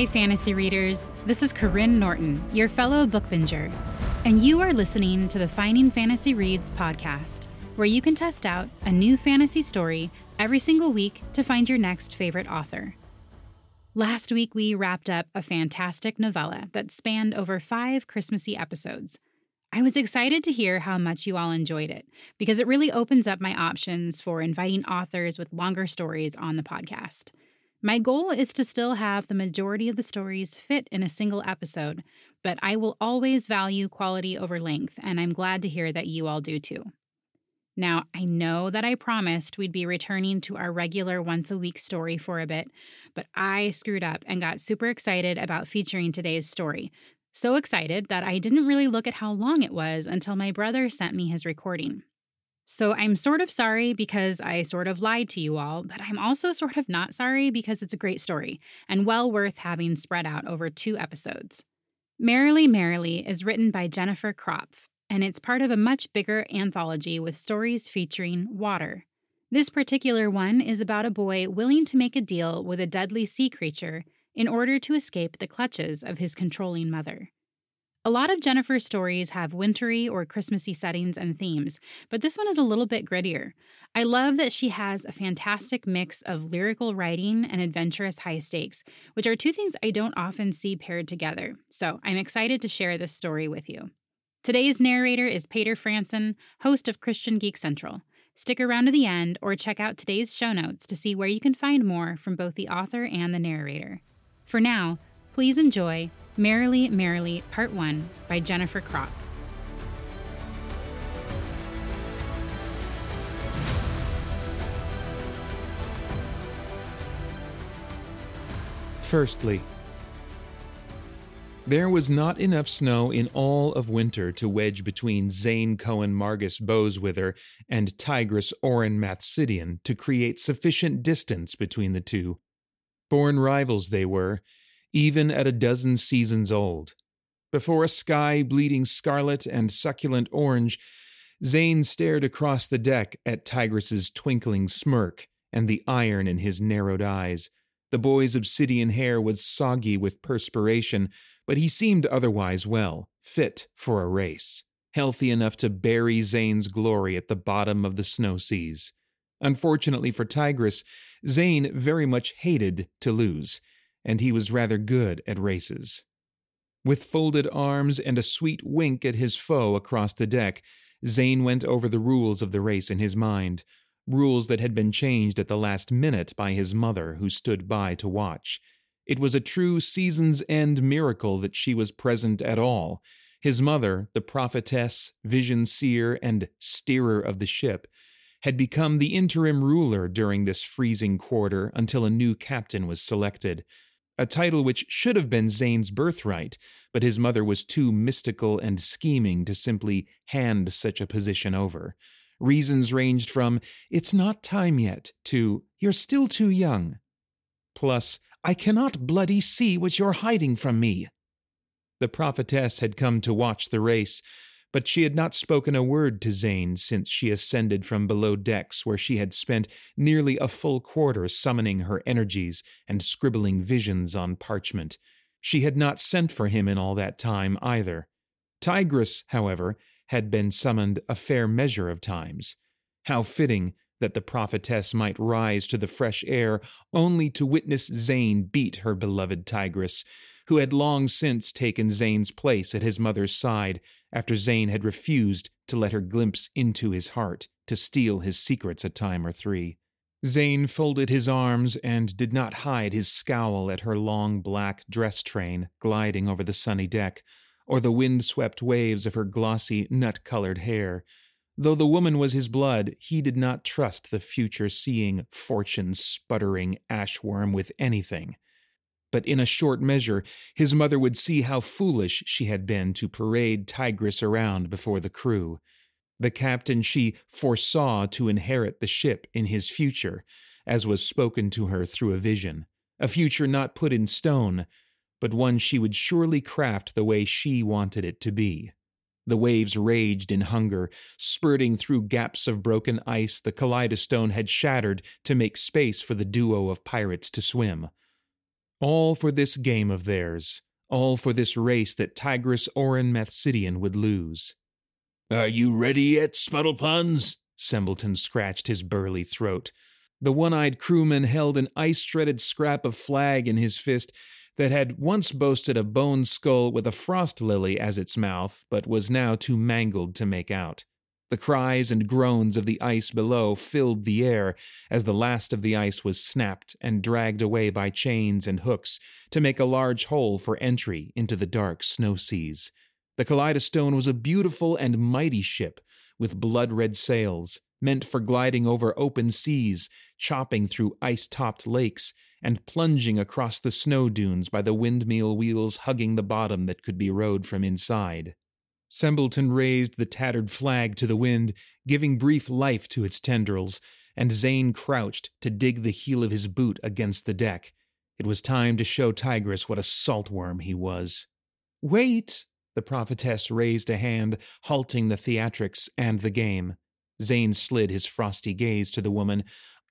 Hi, fantasy readers. This is Corinne Norton, your fellow bookbinger, and you are listening to the Finding Fantasy Reads podcast, where you can test out a new fantasy story every single week to find your next favorite author. Last week, we wrapped up a fantastic novella that spanned over five Christmassy episodes. I was excited to hear how much you all enjoyed it because it really opens up my options for inviting authors with longer stories on the podcast. My goal is to still have the majority of the stories fit in a single episode, but I will always value quality over length, and I'm glad to hear that you all do too. Now, I know that I promised we'd be returning to our regular once a week story for a bit, but I screwed up and got super excited about featuring today's story, so excited that I didn't really look at how long it was until my brother sent me his recording. So I'm sort of sorry because I sort of lied to you all, but I'm also sort of not sorry because it's a great story and well worth having spread out over two episodes. Merrily Merrily is written by Jennifer Kropf, and it's part of a much bigger anthology with stories featuring water. This particular one is about a boy willing to make a deal with a deadly sea creature in order to escape the clutches of his controlling mother. A lot of Jennifer's stories have wintry or Christmassy settings and themes, but this one is a little bit grittier. I love that she has a fantastic mix of lyrical writing and adventurous high stakes, which are two things I don't often see paired together. So I'm excited to share this story with you. Today's narrator is Paeter Frandsen, host of Christian Geek Central. Stick around to the end or check out today's show notes to see where you can find more from both the author and the narrator. For now, please enjoy Merrily Merrily Part 1 by Jennifer Kropf. Firstly, there was not enough snow in all of winter to wedge between Zane Cohen Margus Boweswither and Tigress Oren Mathsidian to create sufficient distance between the two. Born rivals they were, even at a dozen seasons old. Before a sky bleeding scarlet and succulent orange, Zane stared across the deck at Tigris's twinkling smirk and the iron in his narrowed eyes. The boy's obsidian hair was soggy with perspiration, but he seemed otherwise well, fit for a race, healthy enough to bury Zane's glory at the bottom of the snow seas. Unfortunately for Tigress, Zane very much hated to lose, and he was rather good at races. With folded arms and a sweet wink at his foe across the deck, Zane went over the rules of the race in his mind, rules that had been changed at the last minute by his mother, who stood by to watch. It was a true season's end miracle that she was present at all. His mother, the prophetess, vision seer, and steerer of the ship, had become the interim ruler during this freezing quarter until a new captain was selected. A title which should have been Zane's birthright, but his mother was too mystical and scheming to simply hand such a position over. Reasons ranged from, it's not time yet, to, you're still too young. Plus, I cannot bloody see what you're hiding from me. The prophetess had come to watch the race, but she had not spoken a word to Zane since she ascended from below decks where she had spent nearly a full quarter summoning her energies and scribbling visions on parchment. She had not sent for him in all that time either. Tigress, however, had been summoned a fair measure of times. How fitting that the prophetess might rise to the fresh air only to witness Zane beat her beloved Tigress, who had long since taken Zane's place at his mother's side after Zane had refused to let her glimpse into his heart to steal his secrets a time or three. Zane folded his arms and did not hide his scowl at her long black dress train gliding over the sunny deck, or the wind-swept waves of her glossy, nut-colored hair. Though the woman was his blood, he did not trust the future-seeing, fortune-sputtering ashworm with anything but in a short measure, his mother would see how foolish she had been to parade Tigris around before the crew. The captain she foresaw to inherit the ship in his future, as was spoken to her through a vision, a future not put in stone, but one she would surely craft the way she wanted it to be. The waves raged in hunger, spurting through gaps of broken ice the kaleidostone had shattered to make space for the duo of pirates to swim. All for this game of theirs, all for this race that Tigris Orin Mathsidian would lose. Are you ready yet, Spuddlepuns? Sembleton scratched his burly throat. The one eyed crewman held an ice shredded scrap of flag in his fist that had once boasted a bone skull with a frost lily as its mouth, but was now too mangled to make out. The cries and groans of the ice below filled the air as the last of the ice was snapped and dragged away by chains and hooks to make a large hole for entry into the dark snow seas. The Kaleidostone was a beautiful and mighty ship with blood red sails, meant for gliding over open seas, chopping through ice topped lakes, and plunging across the snow dunes by the windmill wheels hugging the bottom that could be rowed from inside. Sembleton raised the tattered flag to the wind, giving brief life to its tendrils, and Zane crouched to dig the heel of his boot against the deck. It was time to show Tigris what a saltworm he was. Wait! The prophetess raised a hand, halting the theatrics and the game. Zane slid his frosty gaze to the woman,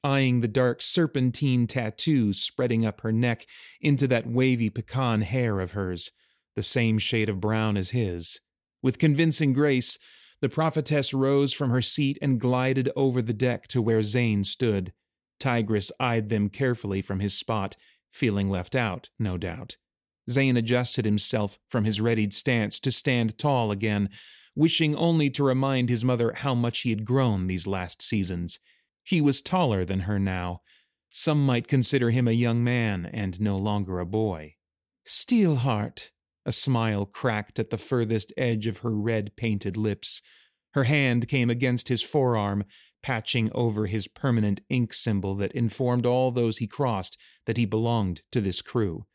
eyeing the dark serpentine tattoo spreading up her neck into that wavy pecan hair of hers, the same shade of brown as his. With convincing grace, the prophetess rose from her seat and glided over the deck to where Zane stood. Tigris eyed them carefully from his spot, feeling left out, no doubt. Zane adjusted himself from his readied stance to stand tall again, wishing only to remind his mother how much he had grown these last seasons. He was taller than her now. Some might consider him a young man and no longer a boy. Steelheart, a smile cracked at the furthest edge of her red painted lips. Her hand came against his forearm, patching over his permanent ink symbol that informed all those he crossed that he belonged to this crew.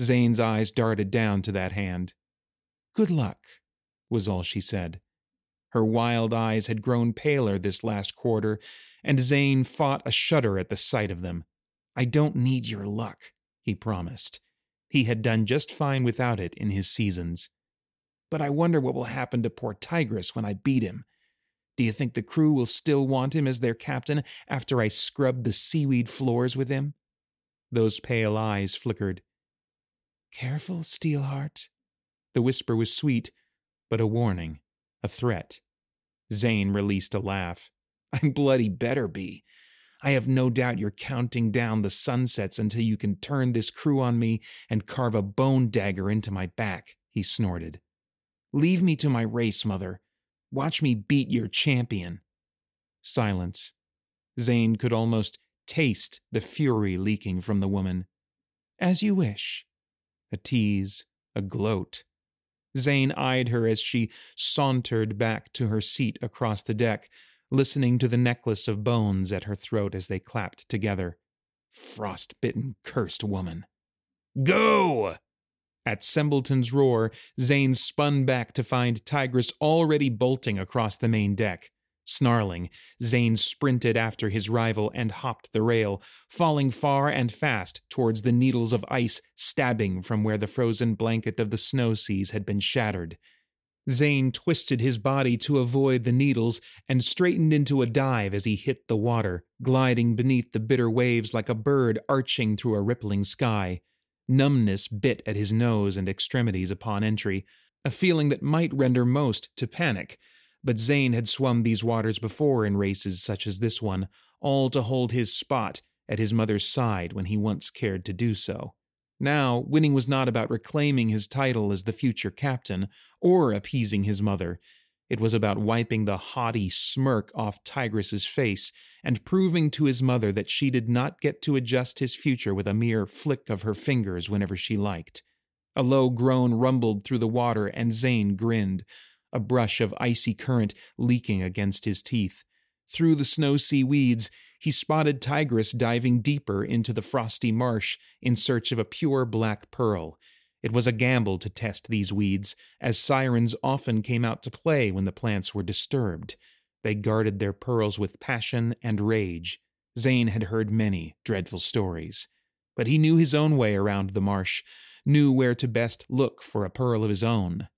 Zane's eyes darted down to that hand. Good luck, was all she said. Her wild eyes had grown paler this last quarter, and Zane fought a shudder at the sight of them. I don't need your luck, he promised. He had done just fine without it in his seasons. But I wonder what will happen to poor Tigress when I beat him. Do you think the crew will still want him as their captain after I scrub the seaweed floors with him? Those pale eyes flickered. Careful, Steelheart. The whisper was sweet, but a warning, a threat. Zane released a laugh. I'm bloody better be. I have no doubt you're counting down the sunsets until you can turn this crew on me and carve a bone dagger into my back, he snorted. Leave me to my race, mother. Watch me beat your champion. Silence. Zane could almost taste the fury leaking from the woman. As you wish. A tease, a gloat. Zane eyed her as she sauntered back to her seat across the deck, listening to the necklace of bones at her throat as they clapped together. Frost-bitten, cursed woman. Go! At Sembleton's roar, Zane spun back to find Tigress already bolting across the main deck. Snarling, Zane sprinted after his rival and hopped the rail, falling far and fast towards the needles of ice stabbing from where the frozen blanket of the snow seas had been shattered. Zane twisted his body to avoid the needles and straightened into a dive as he hit the water, gliding beneath the bitter waves like a bird arching through a rippling sky. Numbness bit at his nose and extremities upon entry, a feeling that might render most to panic. But Zane had swum these waters before in races such as this one, all to hold his spot at his mother's side when he once cared to do so. Now, winning was not about reclaiming his title as the future captain or appeasing his mother. It was about wiping the haughty smirk off Tigress's face and proving to his mother that she did not get to adjust his future with a mere flick of her fingers whenever she liked. A low groan rumbled through the water, and Zane grinned, a brush of icy current leaking against his teeth. Through the snow sea weeds, he spotted Tigress diving deeper into the frosty marsh in search of a pure black pearl. It was a gamble to test these weeds, as sirens often came out to play when the plants were disturbed. They guarded their pearls with passion and rage. Zane had heard many dreadful stories. But he knew his own way around the marsh, knew where to best look for a pearl of his own.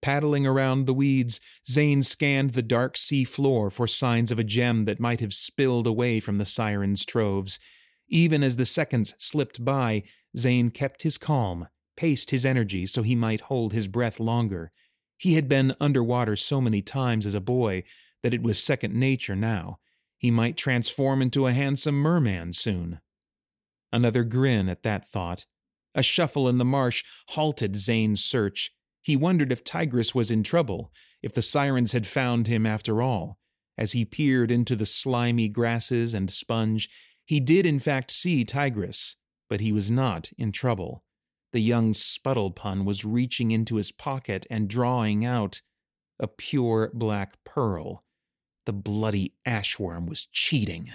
Paddling around the weeds, Zane scanned the dark sea floor for signs of a gem that might have spilled away from the siren's troves. Even as the seconds slipped by, Zane kept his calm, paced his energy so he might hold his breath longer. He had been underwater so many times as a boy that it was second nature now. He might transform into a handsome merman soon. Another grin at that thought. A shuffle in the marsh halted Zane's search. He wondered if Tigris was in trouble, if the sirens had found him after all. As he peered into the slimy grasses and sponge, he did in fact see Tigris, but he was not in trouble. The young Spuddlepun was reaching into his pocket and drawing out a pure black pearl. The bloody ashworm was cheating.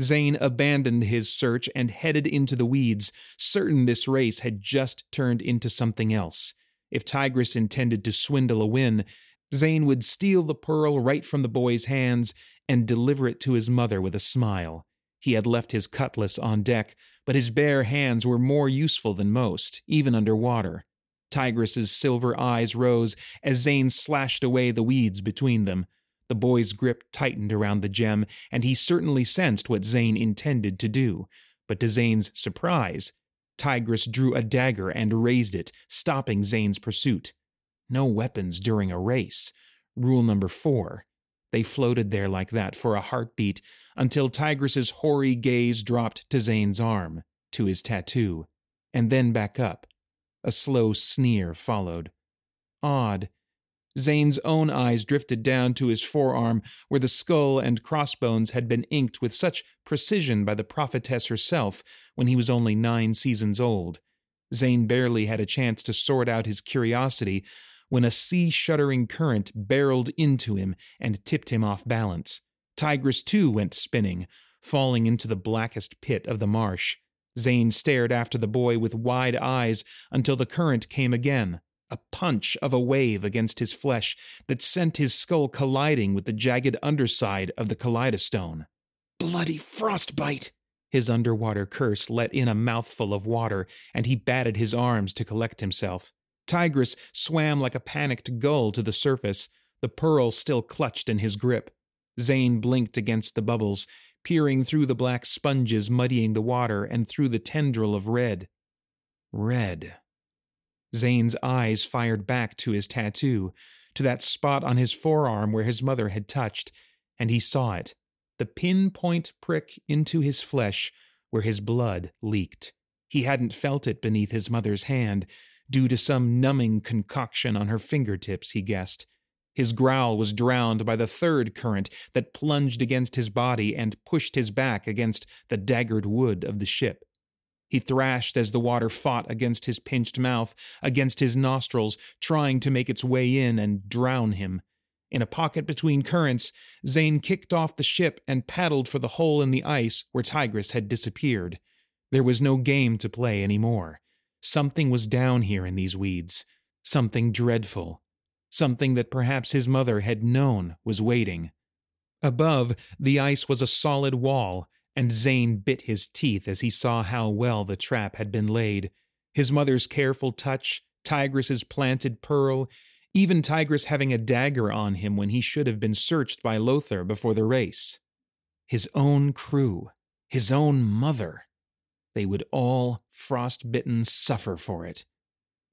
Zane abandoned his search and headed into the weeds, certain this race had just turned into something else. If Tigress intended to swindle a win, Zane would steal the pearl right from the boy's hands and deliver it to his mother with a smile. He had left his cutlass on deck, but his bare hands were more useful than most, even under water. Tigris's silver eyes rose as Zane slashed away the weeds between them. The boy's grip tightened around the gem, and he certainly sensed what Zane intended to do. But to Zane's surprise, Tigress drew a dagger and raised it, stopping Zane's pursuit. No weapons during a race. Rule number four. They floated there like that for a heartbeat until Tigris's hoary gaze dropped to Zane's arm, to his tattoo, and then back up. A slow sneer followed. Odd. Zane's own eyes drifted down to his forearm, where the skull and crossbones had been inked with such precision by the prophetess herself when he was only nine seasons old. Zane barely had a chance to sort out his curiosity when a sea shuddering current barreled into him and tipped him off balance. Tigris too went spinning, falling into the blackest pit of the marsh. Zane stared after the boy with wide eyes until the current came again, a punch of a wave against his flesh that sent his skull colliding with the jagged underside of the kaleidostone. Bloody frostbite! His underwater curse let in a mouthful of water, and he batted his arms to collect himself. Tigris swam like a panicked gull to the surface, the pearl still clutched in his grip. Zane blinked against the bubbles, peering through the black sponges muddying the water and through the tendril of red. Red. Zane's eyes fired back to his tattoo, to that spot on his forearm where his mother had touched, and he saw it the pinpoint prick into his flesh where his blood leaked. He hadn't felt it beneath his mother's hand, due to some numbing concoction on her fingertips, he guessed. His growl was drowned by the third current that plunged against his body and pushed his back against the daggered wood of the ship. He thrashed as the water fought against his pinched mouth, against his nostrils, trying to make its way in and drown him. In a pocket between currents, Zane kicked off the ship and paddled for the hole in the ice where Tigress had disappeared. There was no game to play any more. Something was down here in these weeds, something dreadful, something that perhaps his mother had known was waiting. Above, the ice was a solid wall, and Zane bit his teeth as he saw how well the trap had been laid. His mother's careful touch, Tigress's planted pearl, even Tigress having a dagger on him when he should have been searched by Lothar before the race. His own crew, his own mother. They would all, frostbitten, suffer for it.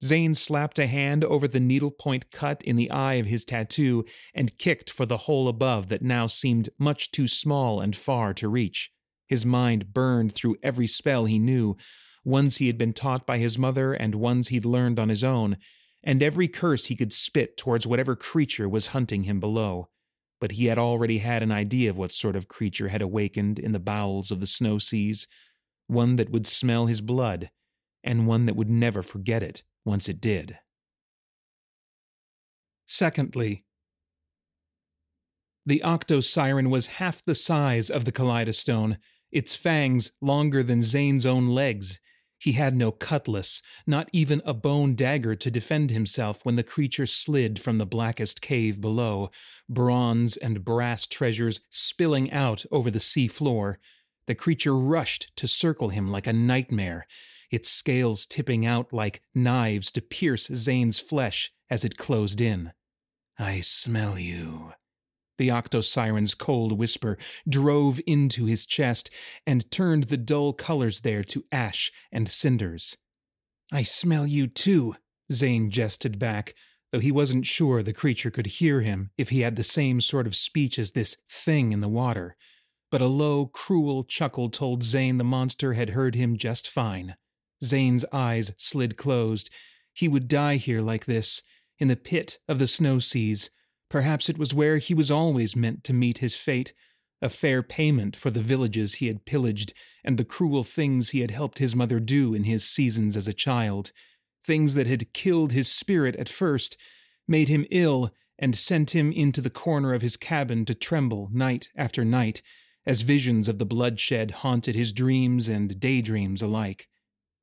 Zane slapped a hand over the needlepoint cut in the eye of his tattoo and kicked for the hole above that now seemed much too small and far to reach. His mind burned through every spell he knew, ones he had been taught by his mother and ones he'd learned on his own, and every curse he could spit towards whatever creature was hunting him below. But he had already had an idea of what sort of creature had awakened in the bowels of the snow seas one that would smell his blood, and one that would never forget it once it did. Secondly, the octo siren was half the size of the kaleidostone, its fangs longer than Zane's own legs. He had no cutlass, not even a bone dagger to defend himself when the creature slid from the blackest cave below, bronze and brass treasures spilling out over the sea floor. The creature rushed to circle him like a nightmare, its scales tipping out like knives to pierce Zane's flesh as it closed in. I smell you, The octosiren's cold whisper drove into his chest and turned the dull colors there to ash and cinders. I smell you too, Zane jested back, though he wasn't sure the creature could hear him if he had the same sort of speech as this thing in the water. But a low, cruel chuckle told Zane the monster had heard him just fine. Zane's eyes slid closed. He would die here like this, in the pit of the snow seas. Perhaps it was where he was always meant to meet his fate, a fair payment for the villages he had pillaged and the cruel things he had helped his mother do in his seasons as a child things that had killed his spirit at first, made him ill, and sent him into the corner of his cabin to tremble night after night, as visions of the bloodshed haunted his dreams and daydreams alike.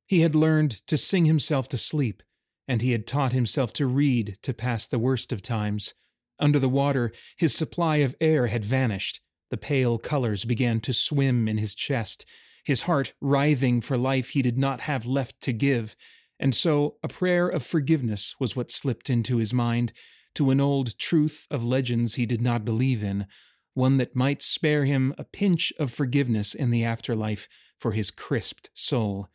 He had learned to sing himself to sleep, and he had taught himself to read to pass the worst of times. Under the water, his supply of air had vanished. The pale colors began to swim in his chest, his heart writhing for life he did not have left to give, and so a prayer of forgiveness was what slipped into his mind to an old truth of legends he did not believe in, one that might spare him a pinch of forgiveness in the afterlife for his crisped soul.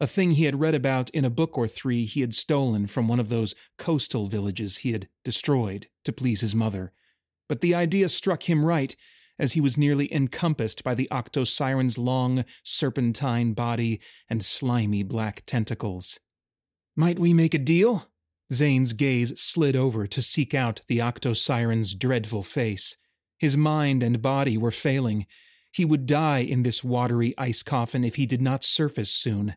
A thing he had read about in a book or three he had stolen from one of those coastal villages he had destroyed to please his mother. But the idea struck him right as he was nearly encompassed by the octosiren's long, serpentine body and slimy black tentacles. Might we make a deal? Zane's gaze slid over to seek out the octosiren's dreadful face. His mind and body were failing. He would die in this watery ice coffin if he did not surface soon.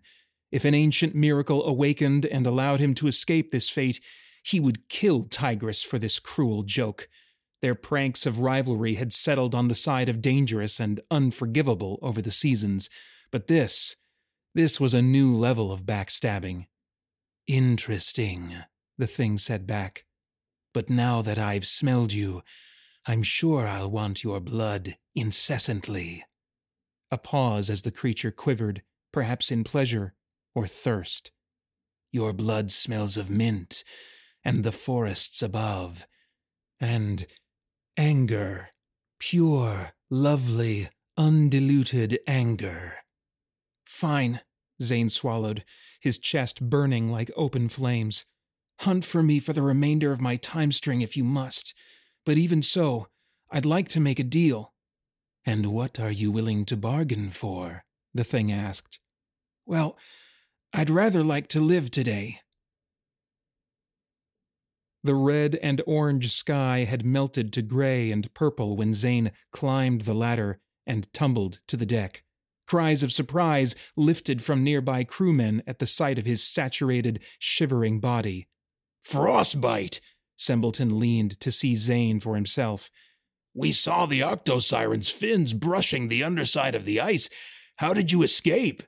If an ancient miracle awakened and allowed him to escape this fate, he would kill Tigris for this cruel joke. Their pranks of rivalry had settled on the side of dangerous and unforgivable over the seasons, but this, this was a new level of backstabbing. Interesting, the thing said back. But now that I've smelled you, I'm sure I'll want your blood incessantly. A pause as the creature quivered, perhaps in pleasure or thirst. Your blood smells of mint and the forests above, and anger, pure, lovely, undiluted anger. Fine, Zane swallowed, his chest burning like open flames. Hunt for me for the remainder of my time string if you must. But even so, I'd like to make a deal. And what are you willing to bargain for? the thing asked. Well, I'd rather like to live today. The red and orange sky had melted to gray and purple when Zane climbed the ladder and tumbled to the deck. Cries of surprise lifted from nearby crewmen at the sight of his saturated, shivering body. Frostbite! Sembleton leaned to see Zane for himself. We saw the octosiren's fins brushing the underside of the ice. How did you escape?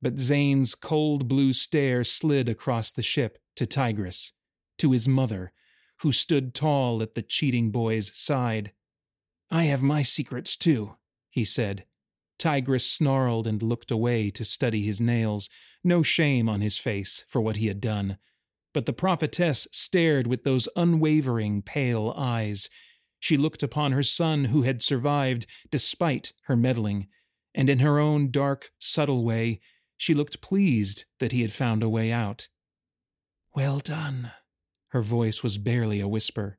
But Zane's cold blue stare slid across the ship to Tigris, to his mother, who stood tall at the cheating boy's side. I have my secrets too, he said, Tigris snarled and looked away to study his nails, no shame on his face for what he had done. But the prophetess stared with those unwavering, pale eyes. She looked upon her son who had survived despite her meddling, and in her own dark, subtle way, she looked pleased that he had found a way out. Well done. Her voice was barely a whisper.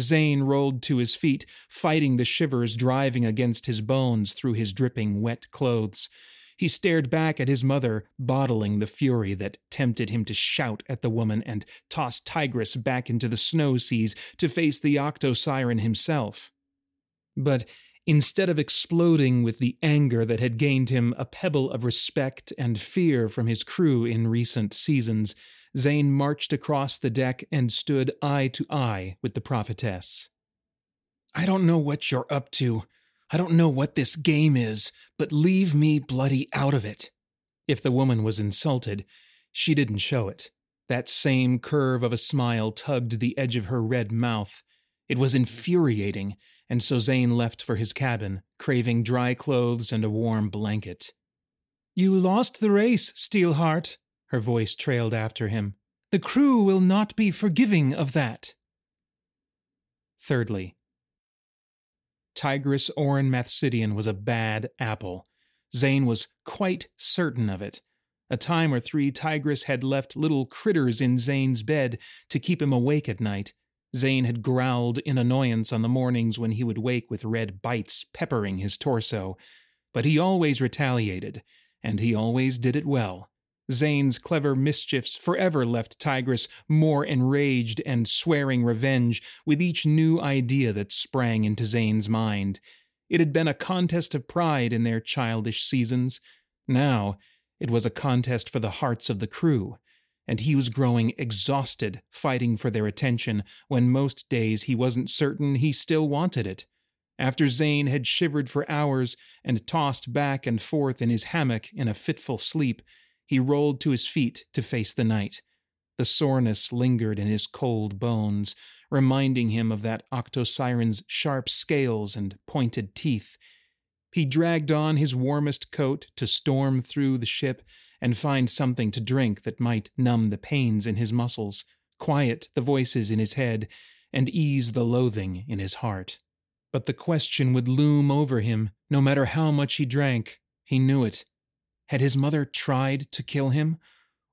Zane rolled to his feet, fighting the shivers driving against his bones through his dripping, wet clothes. He stared back at his mother, bottling the fury that tempted him to shout at the woman and toss Tigris back into the snow seas to face the octosiren himself. But instead of exploding with the anger that had gained him a pebble of respect and fear from his crew in recent seasons, Zane marched across the deck and stood eye to eye with the prophetess. I don't know what you're up to. I don't know what this game is, but leave me bloody out of it. If the woman was insulted, she didn't show it. That same curve of a smile tugged the edge of her red mouth. It was infuriating, and so Zane left for his cabin, craving dry clothes and a warm blanket. You lost the race, Steelheart, her voice trailed after him. The crew will not be forgiving of that. Thirdly, Tigris Orin Mathsidian was a bad apple. Zane was quite certain of it. A time or three, Tigris had left little critters in Zane's bed to keep him awake at night. Zane had growled in annoyance on the mornings when he would wake with red bites peppering his torso. But he always retaliated, and he always did it well. Zane's clever mischiefs forever left Tigress more enraged and swearing revenge with each new idea that sprang into Zane's mind. It had been a contest of pride in their childish seasons. Now it was a contest for the hearts of the crew, and he was growing exhausted fighting for their attention when most days he wasn't certain he still wanted it. After Zane had shivered for hours and tossed back and forth in his hammock in a fitful sleep, he rolled to his feet to face the night. The soreness lingered in his cold bones, reminding him of that octosiren's sharp scales and pointed teeth. He dragged on his warmest coat to storm through the ship and find something to drink that might numb the pains in his muscles, quiet the voices in his head, and ease the loathing in his heart. But the question would loom over him, no matter how much he drank. He knew it. Had his mother tried to kill him?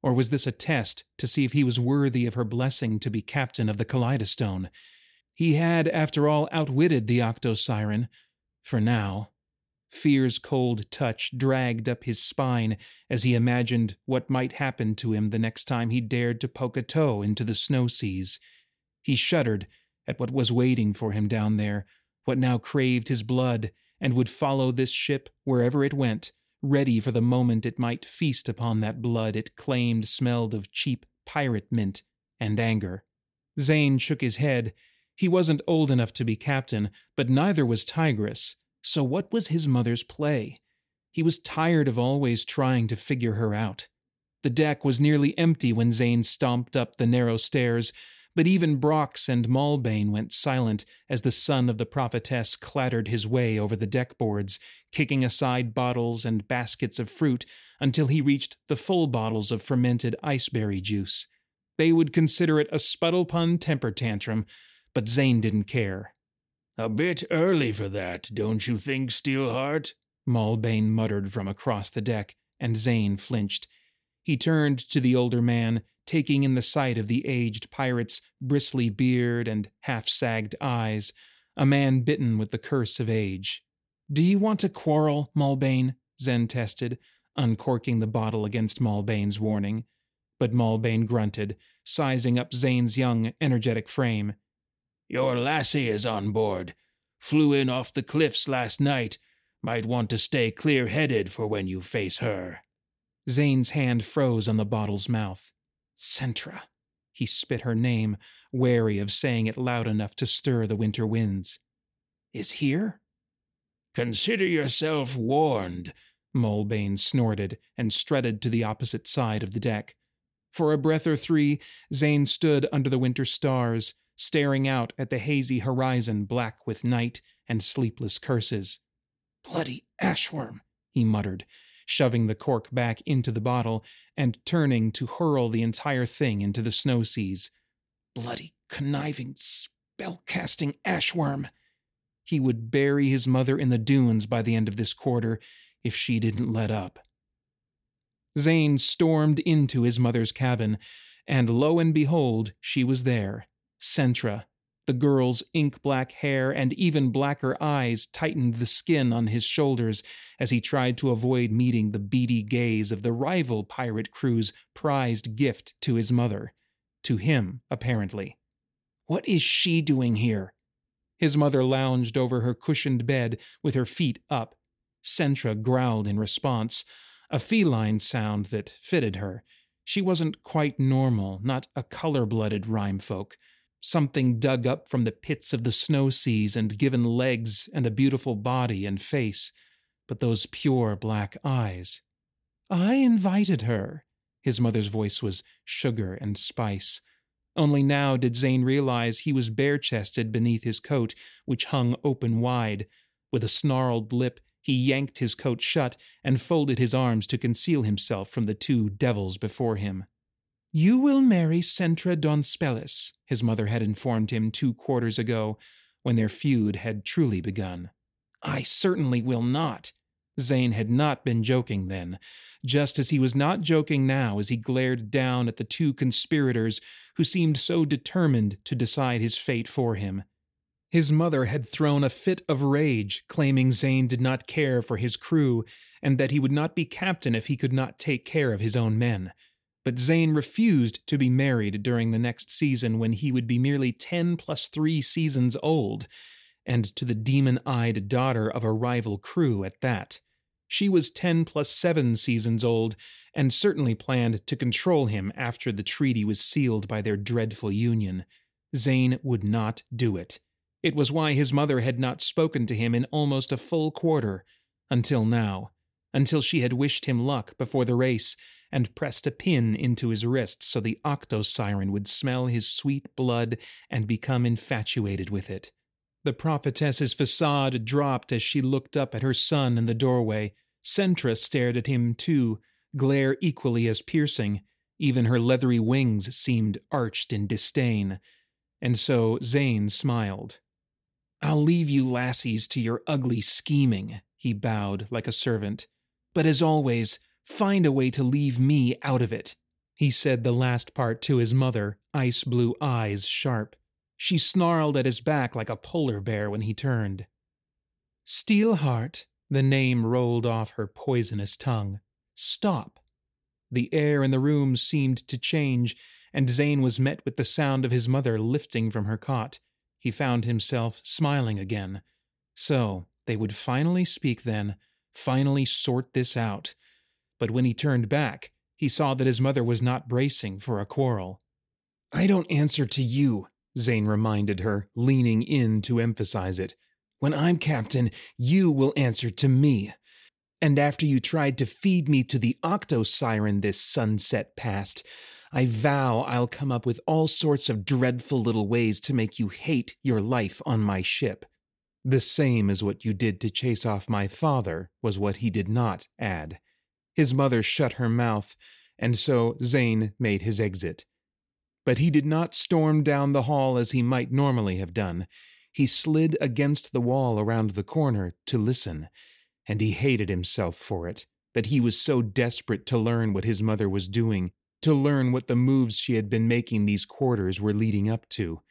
Or was this a test to see if he was worthy of her blessing to be captain of the Kaleidostone? He had, after all, outwitted the Octo Siren. For now. Fear's cold touch dragged up his spine as he imagined what might happen to him the next time he dared to poke a toe into the snow seas. He shuddered at what was waiting for him down there, what now craved his blood, and would follow this ship wherever it went, ready for the moment it might feast upon that blood it claimed smelled of cheap pirate mint and anger. Zane shook his head. He wasn't old enough to be captain, but neither was Tigris. So, what was his mother's play? He was tired of always trying to figure her out. The deck was nearly empty when Zane stomped up the narrow stairs, but even Brox and Malbane went silent as the son of the prophetess clattered his way over the deck boards, kicking aside bottles and baskets of fruit until he reached the full bottles of fermented iceberry juice. They would consider it a Spuddlepun temper tantrum, but Zane didn't care. A bit early for that, don't you think, Steelheart? Malbane muttered from across the deck, and Zane flinched. He turned to the older man, taking in the sight of the aged pirate's bristly beard and half sagged eyes, a man bitten with the curse of age. Do you want to quarrel, Malbane? Zen tested, uncorking the bottle against Malbane's warning. But Malbane grunted, sizing up Zane's young, energetic frame. Your lassie is on board. Flew in off the cliffs last night. Might want to stay clear headed for when you face her. Zane's hand froze on the bottle's mouth. Centra. He spit her name, wary of saying it loud enough to stir the winter winds. Is here? Consider yourself warned, Malbane snorted and strutted to the opposite side of the deck. For a breath or three, Zane stood under the winter stars, staring out at the hazy horizon black with night and sleepless curses. Bloody ashworm, he muttered, shoving the cork back into the bottle and turning to hurl the entire thing into the snow seas. Bloody, conniving, spell-casting ashworm! He would bury his mother in the dunes by the end of this quarter if she didn't let up. Zane stormed into his mother's cabin, and lo and behold, she was there, Centra. The girl's ink black hair and even blacker eyes tightened the skin on his shoulders as he tried to avoid meeting the beady gaze of the rival pirate crew's prized gift to his mother. To him, apparently. What is she doing here? His mother lounged over her cushioned bed with her feet up. Centra growled in response, a feline sound that fitted her. She wasn't quite normal, not a color blooded rhyme folk something dug up from the pits of the snow seas and given legs and a beautiful body and face, but those pure black eyes. I invited her. His mother's voice was sugar and spice. Only now did Zane realize he was bare chested beneath his coat, which hung open wide. With a snarled lip, he yanked his coat shut and folded his arms to conceal himself from the two devils before him. You will marry Centra Donspellis, his mother had informed him two quarters ago, when their feud had truly begun. I certainly will not. Zane had not been joking then, just as he was not joking now as he glared down at the two conspirators who seemed so determined to decide his fate for him. His mother had thrown a fit of rage, claiming Zane did not care for his crew and that he would not be captain if he could not take care of his own men. But Zane refused to be married during the next season when he would be merely 10 plus 3 seasons old, and to the demon eyed daughter of a rival crew at that. She was 10 plus 7 seasons old, and certainly planned to control him after the treaty was sealed by their dreadful union. Zane would not do it. It was why his mother had not spoken to him in almost a full quarter, until now, until she had wished him luck before the race and pressed a pin into his wrist so the octo siren would smell his sweet blood and become infatuated with it. The prophetess's facade dropped as she looked up at her son in the doorway. Centra stared at him too, glare equally as piercing. Even her leathery wings seemed arched in disdain. And so Zane smiled. I'll leave you lassies to your ugly scheming, he bowed like a servant. But as always, find a way to leave me out of it. He said the last part to his mother, ice blue eyes sharp. She snarled at his back like a polar bear when he turned. Steelheart, the name rolled off her poisonous tongue. Stop. The air in the room seemed to change, and Zane was met with the sound of his mother lifting from her cot. He found himself smiling again. So, they would finally speak then, finally sort this out. But when he turned back, he saw that his mother was not bracing for a quarrel. I don't answer to you, Zane reminded her, leaning in to emphasize it. When I'm captain, you will answer to me. And after you tried to feed me to the octo siren this sunset past, I vow I'll come up with all sorts of dreadful little ways to make you hate your life on my ship. The same as what you did to chase off my father, was what he did not add. His mother shut her mouth, and so Zane made his exit. But he did not storm down the hall as he might normally have done. He slid against the wall around the corner to listen, and he hated himself for it, that he was so desperate to learn what his mother was doing, to learn what the moves she had been making these quarters were leading up to.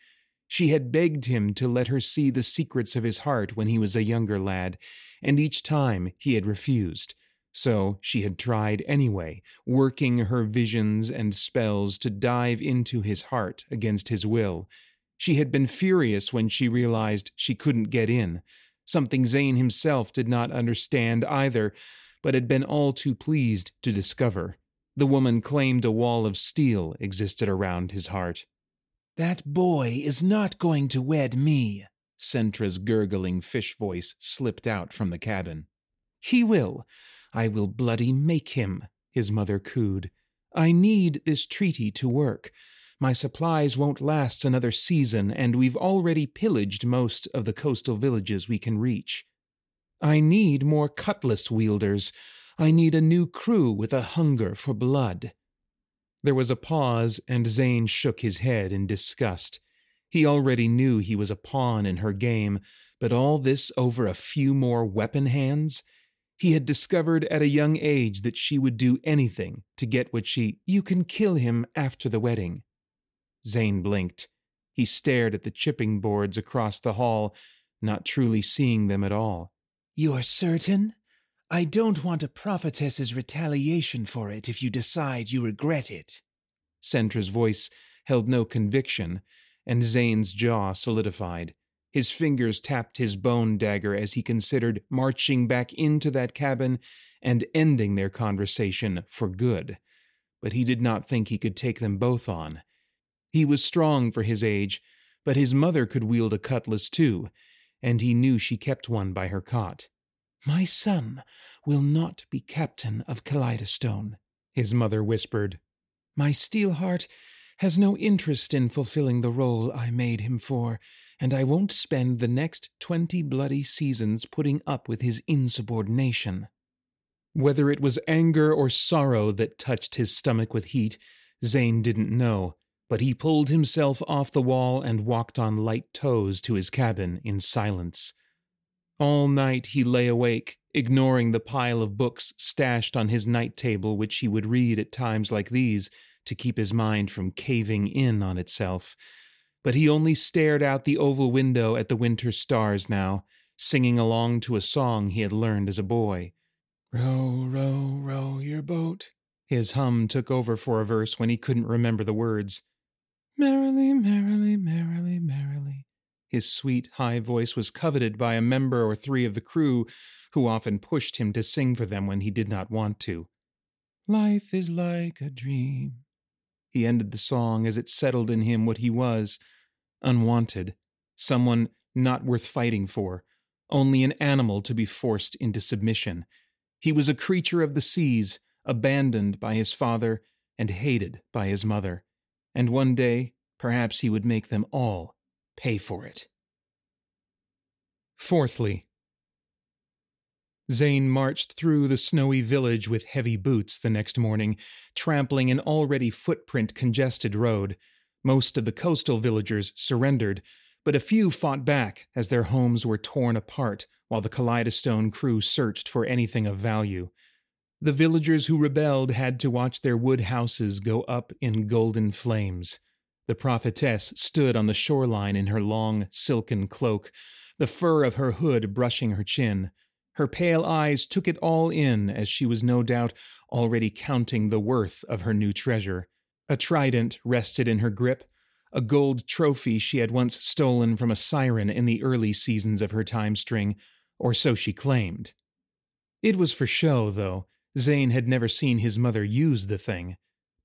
She had begged him to let her see the secrets of his heart when he was a younger lad, and each time he had refused. So she had tried anyway, working her visions and spells to dive into his heart against his will. She had been furious when she realized she couldn't get in, something Zane himself did not understand either, but had been all too pleased to discover. The woman claimed a wall of steel existed around his heart. That boy is not going to wed me, Centra's gurgling fish voice slipped out from the cabin. He will, I will bloody make him, his mother cooed. I need this treaty to work. My supplies won't last another season, and we've already pillaged most of the coastal villages we can reach. I need more cutlass wielders. I need a new crew with a hunger for blood. There was a pause, and Zane shook his head in disgust. He already knew he was a pawn in her game, but all this over a few more weapon hands? He had discovered at a young age that she would do anything to get what she. You can kill him after the wedding. Zane blinked. He stared at the chipping boards across the hall, not truly seeing them at all. You're certain? I don't want a prophetess's retaliation for it if you decide you regret it. Centra's voice held no conviction, and Zane's jaw solidified. His fingers tapped his bone dagger as he considered marching back into that cabin and ending their conversation for good. But he did not think he could take them both on. He was strong for his age, but his mother could wield a cutlass too, and he knew she kept one by her cot. My son will not be captain of Kaleidostone, his mother whispered. My steel heart has no interest in fulfilling the role I made him for, and I won't spend the next twenty bloody seasons putting up with his insubordination. Whether it was anger or sorrow that touched his stomach with heat, Zane didn't know, but he pulled himself off the wall and walked on light toes to his cabin in silence. All night he lay awake, ignoring the pile of books stashed on his night table, which he would read at times like these to keep his mind from caving in on itself. But he only stared out the oval window at the winter stars now, singing along to a song he had learned as a boy. Row, row, row your boat. His hum took over for a verse when he couldn't remember the words. Merrily, merrily, merrily, merrily. His sweet, high voice was coveted by a member or three of the crew, who often pushed him to sing for them when he did not want to. Life is like a dream. He ended the song as it settled in him what he was unwanted, someone not worth fighting for, only an animal to be forced into submission. He was a creature of the seas, abandoned by his father and hated by his mother. And one day, perhaps he would make them all pay for it. Fourthly, Zane marched through the snowy village with heavy boots the next morning, trampling an already footprint congested road. Most of the coastal villagers surrendered, but a few fought back as their homes were torn apart while the Kaleidostone crew searched for anything of value. The villagers who rebelled had to watch their wood houses go up in golden flames. The prophetess stood on the shoreline in her long, silken cloak, the fur of her hood brushing her chin. Her pale eyes took it all in as she was no doubt already counting the worth of her new treasure. A trident rested in her grip, a gold trophy she had once stolen from a siren in the early seasons of her time string, or so she claimed. It was for show, though. Zane had never seen his mother use the thing.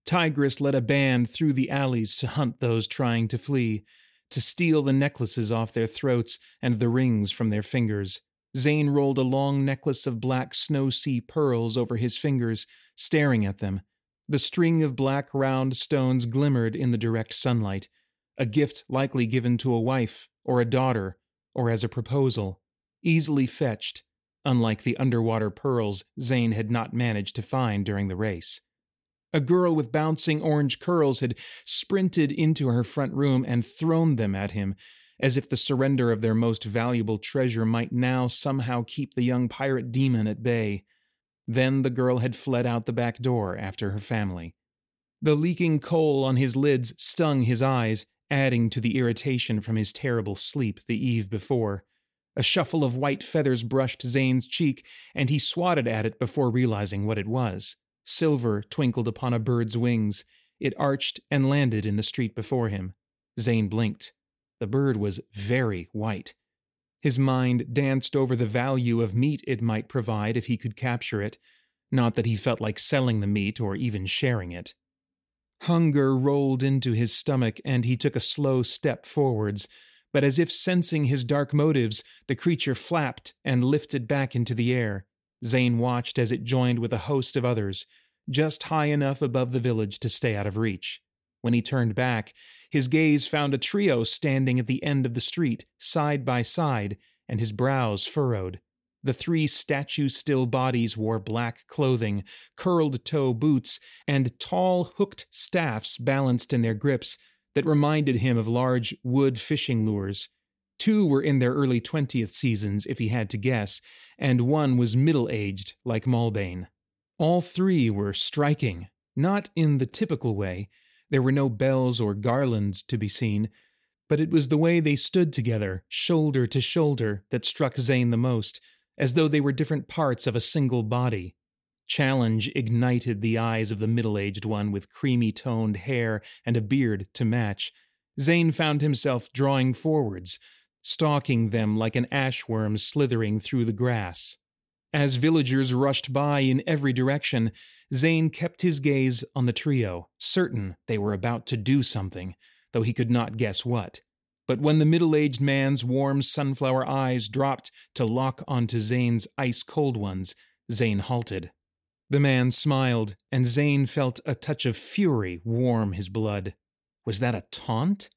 Tigress led a band through the alleys to hunt those trying to flee, to steal the necklaces off their throats and the rings from their fingers. Zane rolled a long necklace of black snow sea pearls over his fingers, staring at them, the string of black round stones glimmered in the direct sunlight, a gift likely given to a wife or a daughter or as a proposal, easily fetched, unlike the underwater pearls Zane had not managed to find during the race. A girl with bouncing orange curls had sprinted into her front room and thrown them at him, as if the surrender of their most valuable treasure might now somehow keep the young pirate demon at bay. Then the girl had fled out the back door after her family. The leaking coal on his lids stung his eyes, adding to the irritation from his terrible sleep the eve before. A shuffle of white feathers brushed Zane's cheek, and he swatted at it before realizing what it was. Silver twinkled upon a bird's wings. It arched and landed in the street before him. Zane blinked. The bird was very white, his mind danced over the value of meat it might provide if he could capture it, not that he felt like selling the meat or even sharing it. Hunger rolled into his stomach, and he took a slow step forwards, but as if sensing his dark motives, the creature flapped and lifted back into the air. Zane watched as it joined with a host of others, just high enough above the village to stay out of reach. When he turned back, his gaze found a trio standing at the end of the street, side by side, and his brows furrowed. The three statue still bodies wore black clothing, curled toe boots, and tall hooked staffs balanced in their grips that reminded him of large wood fishing lures. Two were in their early 20th seasons, if he had to guess, and one was middle aged, like Malbane. All three were striking, not in the typical way, there were no bells or garlands to be seen, but it was the way they stood together, shoulder to shoulder, that struck Zane the most, as though they were different parts of a single body. Challenge ignited the eyes of the middle aged one with creamy toned hair and a beard to match. Zane found himself drawing forwards, stalking them like an ashworm slithering through the grass. As villagers rushed by in every direction, Zane kept his gaze on the trio, certain they were about to do something, though he could not guess what. But when the middle aged man's warm sunflower eyes dropped to lock onto Zane's ice cold ones, Zane halted. The man smiled, and Zane felt a touch of fury warm his blood. Was that a taunt?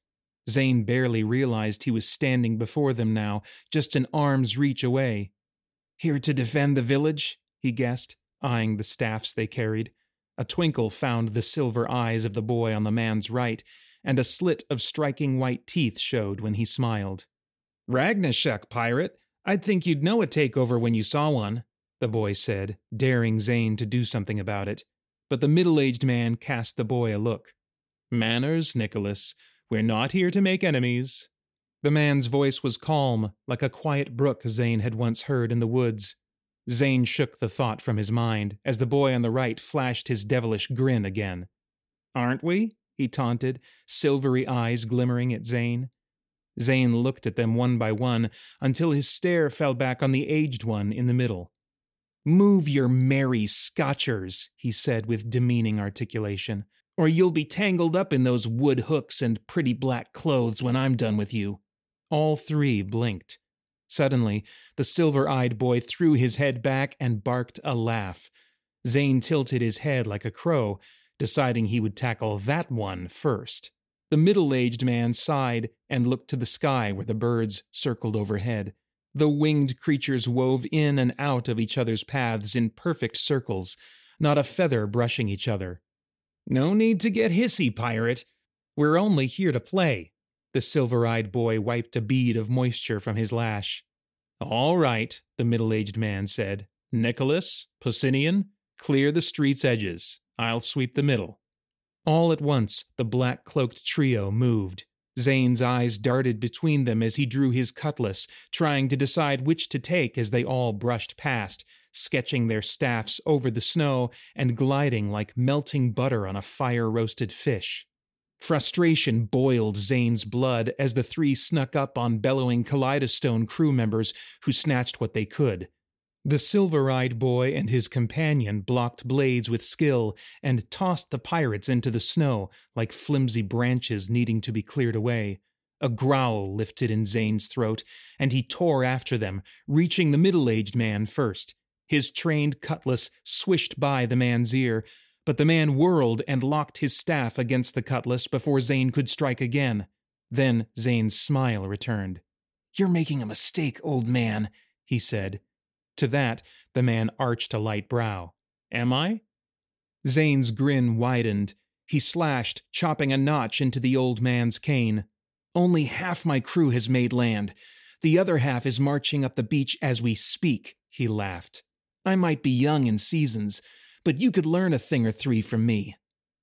Zane barely realized he was standing before them now, just an arm's reach away. Here to defend the village? he guessed, eyeing the staffs they carried. A twinkle found the silver eyes of the boy on the man's right, and a slit of striking white teeth showed when he smiled. Ragnashuk, pirate! I'd think you'd know a takeover when you saw one, the boy said, daring Zane to do something about it. But the middle aged man cast the boy a look. Manners, Nicholas. We're not here to make enemies. The man's voice was calm, like a quiet brook Zane had once heard in the woods. Zane shook the thought from his mind as the boy on the right flashed his devilish grin again. Aren't we? he taunted, silvery eyes glimmering at Zane. Zane looked at them one by one until his stare fell back on the aged one in the middle. Move your merry scotchers, he said with demeaning articulation or you'll be tangled up in those wood hooks and pretty black clothes when I'm done with you. All three blinked. Suddenly, the silver eyed boy threw his head back and barked a laugh. Zane tilted his head like a crow, deciding he would tackle that one first. The middle aged man sighed and looked to the sky where the birds circled overhead. The winged creatures wove in and out of each other's paths in perfect circles, not a feather brushing each other. No need to get hissy, pirate. We're only here to play. The silver eyed boy wiped a bead of moisture from his lash. All right, the middle aged man said. Nicholas, Posinian, clear the street's edges. I'll sweep the middle. All at once, the black cloaked trio moved. Zane's eyes darted between them as he drew his cutlass, trying to decide which to take as they all brushed past, sketching their staffs over the snow and gliding like melting butter on a fire roasted fish. Frustration boiled Zane's blood as the three snuck up on bellowing Kaleidostone crew members who snatched what they could. The silver eyed boy and his companion blocked blades with skill and tossed the pirates into the snow like flimsy branches needing to be cleared away. A growl lifted in Zane's throat, and he tore after them, reaching the middle aged man first. His trained cutlass swished by the man's ear, but the man whirled and locked his staff against the cutlass before Zane could strike again. Then Zane's smile returned. You're making a mistake, old man, he said. To that, the man arched a light brow. Am I? Zane's grin widened. He slashed, chopping a notch into the old man's cane. Only half my crew has made land. The other half is marching up the beach as we speak, he laughed. I might be young in seasons, but you could learn a thing or three from me.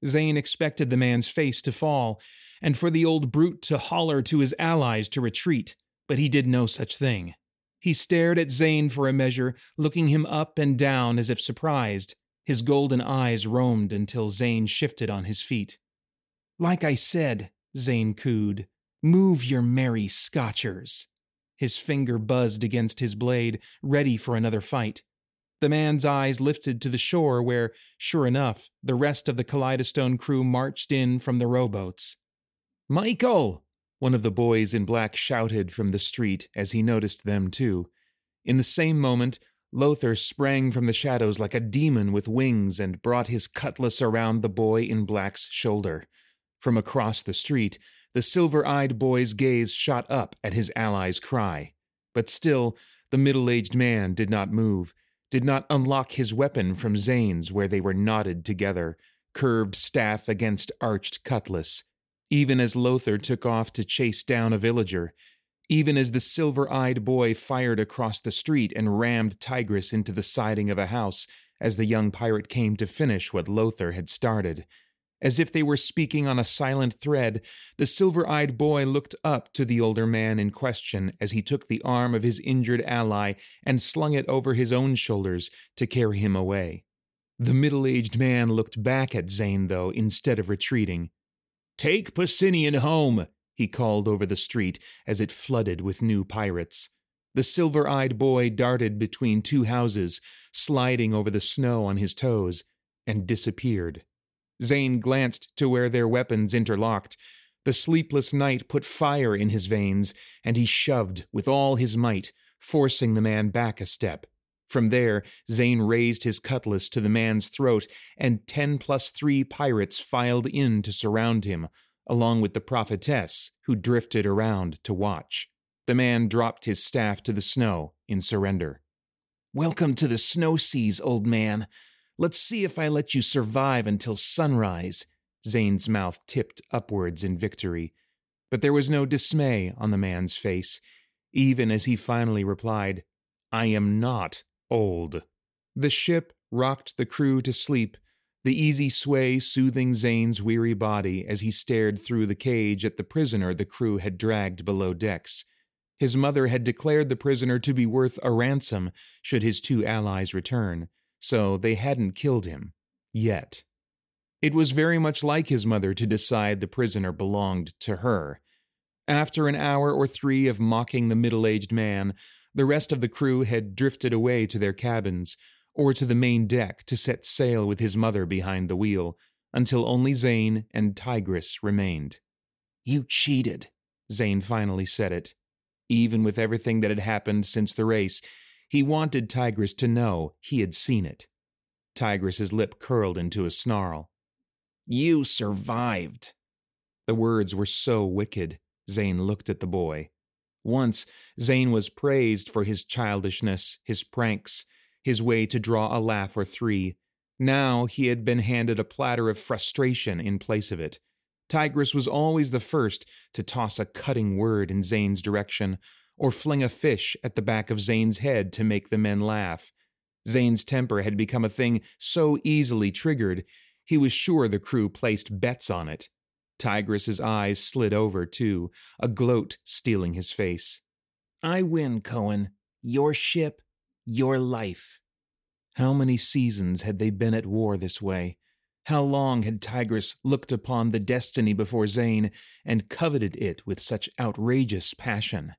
Zane expected the man's face to fall, and for the old brute to holler to his allies to retreat, but he did no such thing. He stared at Zane for a measure, looking him up and down as if surprised. His golden eyes roamed until Zane shifted on his feet. Like I said, Zane cooed, move your merry scotchers. His finger buzzed against his blade, ready for another fight. The man's eyes lifted to the shore where, sure enough, the rest of the Kaleidostone crew marched in from the rowboats. Michael! One of the boys in black shouted from the street as he noticed them too. In the same moment, Lothar sprang from the shadows like a demon with wings and brought his cutlass around the boy in black's shoulder. From across the street, the silver eyed boy's gaze shot up at his ally's cry. But still, the middle aged man did not move did not unlock his weapon from Zane's where they were knotted together, curved staff against arched cutlass, even as Lothar took off to chase down a villager, even as the silver eyed boy fired across the street and rammed Tigress into the siding of a house as the young pirate came to finish what Lothar had started. As if they were speaking on a silent thread, the silver eyed boy looked up to the older man in question as he took the arm of his injured ally and slung it over his own shoulders to carry him away. The middle aged man looked back at Zane, though, instead of retreating. Take Posinian home, he called over the street as it flooded with new pirates. The silver eyed boy darted between two houses, sliding over the snow on his toes, and disappeared. Zane glanced to where their weapons interlocked. The sleepless night put fire in his veins, and he shoved with all his might, forcing the man back a step. From there, Zane raised his cutlass to the man's throat, and ten plus three pirates filed in to surround him, along with the prophetess, who drifted around to watch. The man dropped his staff to the snow in surrender. Welcome to the snow seas, old man. Let's see if I let you survive until sunrise, Zane's mouth tipped upwards in victory. But there was no dismay on the man's face, even as he finally replied, I am not old. The ship rocked the crew to sleep, the easy sway soothing Zane's weary body as he stared through the cage at the prisoner the crew had dragged below decks. His mother had declared the prisoner to be worth a ransom should his two allies return, so they hadn't killed him. Yet. It was very much like his mother to decide the prisoner belonged to her. After an hour or three of mocking the middle aged man, the rest of the crew had drifted away to their cabins, or to the main deck to set sail with his mother behind the wheel, until only Zane and Tigress remained. You cheated, Zane finally said it. Even with everything that had happened since the race, he wanted Tigress to know he had seen it. Tigress's lip curled into a snarl. You survived. The words were so wicked, Zane looked at the boy. Once, Zane was praised for his childishness, his pranks, his way to draw a laugh or three. Now he had been handed a platter of frustration in place of it. Tigress was always the first to toss a cutting word in Zane's direction, or fling a fish at the back of Zane's head to make the men laugh. Zane's temper had become a thing so easily triggered, he was sure the crew placed bets on it. Tigress's eyes slid over, too, a gloat stealing his face. I win, Cohen. Your ship, your life. How many seasons had they been at war this way? How long had Tigress looked upon the destiny before Zane and coveted it with such outrageous passion?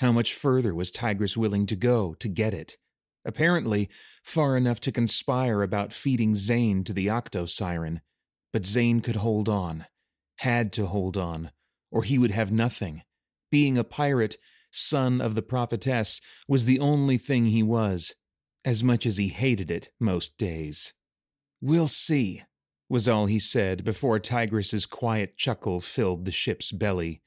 How much further was Tigress willing to go to get it? Apparently, far enough to conspire about feeding Zane to the Octo Siren. But Zane could hold on, had to hold on, or he would have nothing. Being a pirate, son of the prophetess, was the only thing he was, as much as he hated it most days. We'll see, was all he said before Tigress's quiet chuckle filled the ship's belly.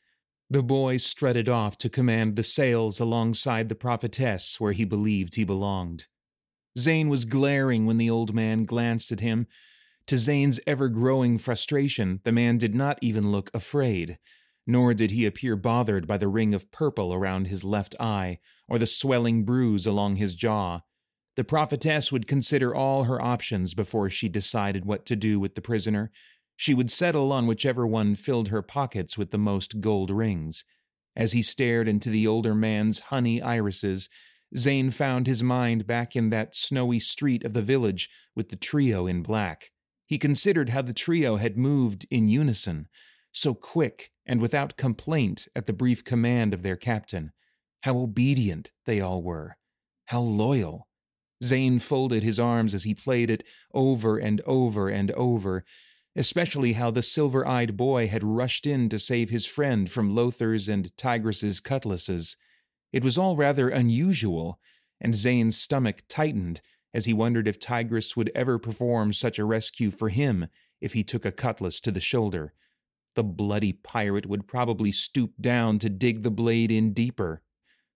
The boy strutted off to command the sails alongside the prophetess where he believed he belonged. Zane was glaring when the old man glanced at him. To Zane's ever growing frustration, the man did not even look afraid nor did he appear bothered by the ring of purple around his left eye or the swelling bruise along his jaw. The prophetess would consider all her options before she decided what to do with the prisoner. She would settle on whichever one filled her pockets with the most gold rings. As he stared into the older man's honey irises, Zane found his mind back in that snowy street of the village with the trio in black. He considered how the trio had moved in unison, so quick and without complaint at the brief command of their captain. How obedient they all were. How loyal. Zane folded his arms as he played it over and over and over, especially how the silver eyed boy had rushed in to save his friend from Lothar's and Tigress's cutlasses. It was all rather unusual, and Zane's stomach tightened as he wondered if Tigress would ever perform such a rescue for him if he took a cutlass to the shoulder. The bloody pirate would probably stoop down to dig the blade in deeper.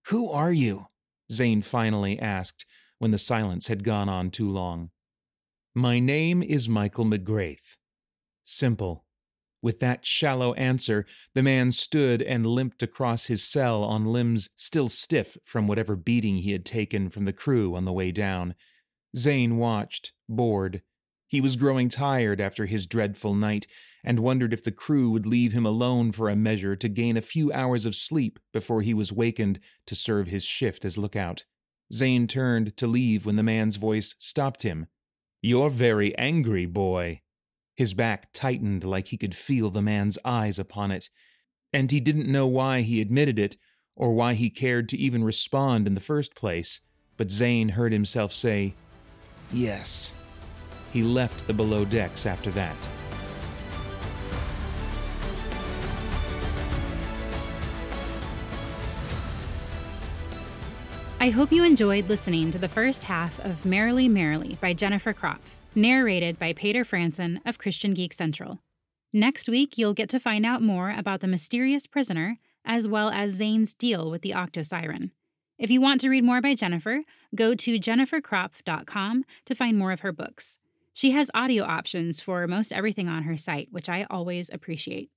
Who are you? Zane finally asked when the silence had gone on too long. My name is Michael McGrath. Simple. With that shallow answer, the man stood and limped across his cell on limbs still stiff from whatever beating he had taken from the crew on the way down. Zane watched, bored. He was growing tired after his dreadful night, and wondered if the crew would leave him alone for a measure to gain a few hours of sleep before he was wakened to serve his shift as lookout. Zane turned to leave when the man's voice stopped him. You're very angry, boy. His back tightened like he could feel the man's eyes upon it, and he didn't know why he admitted it or why he cared to even respond in the first place, but Zane heard himself say, Yes. He left the below decks after that. I hope you enjoyed listening to the first half of Merrily Merrily by Jennifer Kropf, narrated by Paeter Frandsen of Christian Geek Central. Next week, you'll get to find out more about the mysterious prisoner, as well as Zane's deal with the Octo Siren. If you want to read more by Jennifer, go to jenniferkropf.com to find more of her books. She has audio options for most everything on her site, which I always appreciate.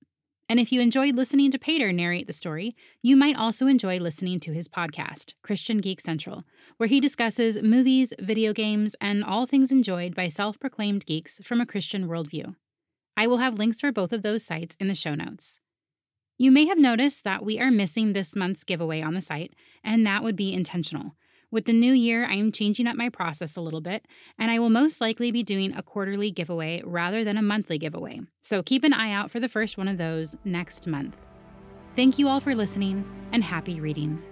And if you enjoyed listening to Paeter narrate the story, you might also enjoy listening to his podcast, Christian Geek Central, where he discusses movies, video games, and all things enjoyed by self proclaimed geeks from a Christian worldview. I will have links for both of those sites in the show notes. You may have noticed that we are missing this month's giveaway on the site, and that would be intentional. With the new year, I am changing up my process a little bit, and I will most likely be doing a quarterly giveaway rather than a monthly giveaway. So keep an eye out for the first one of those next month. Thank you all for listening, and happy reading.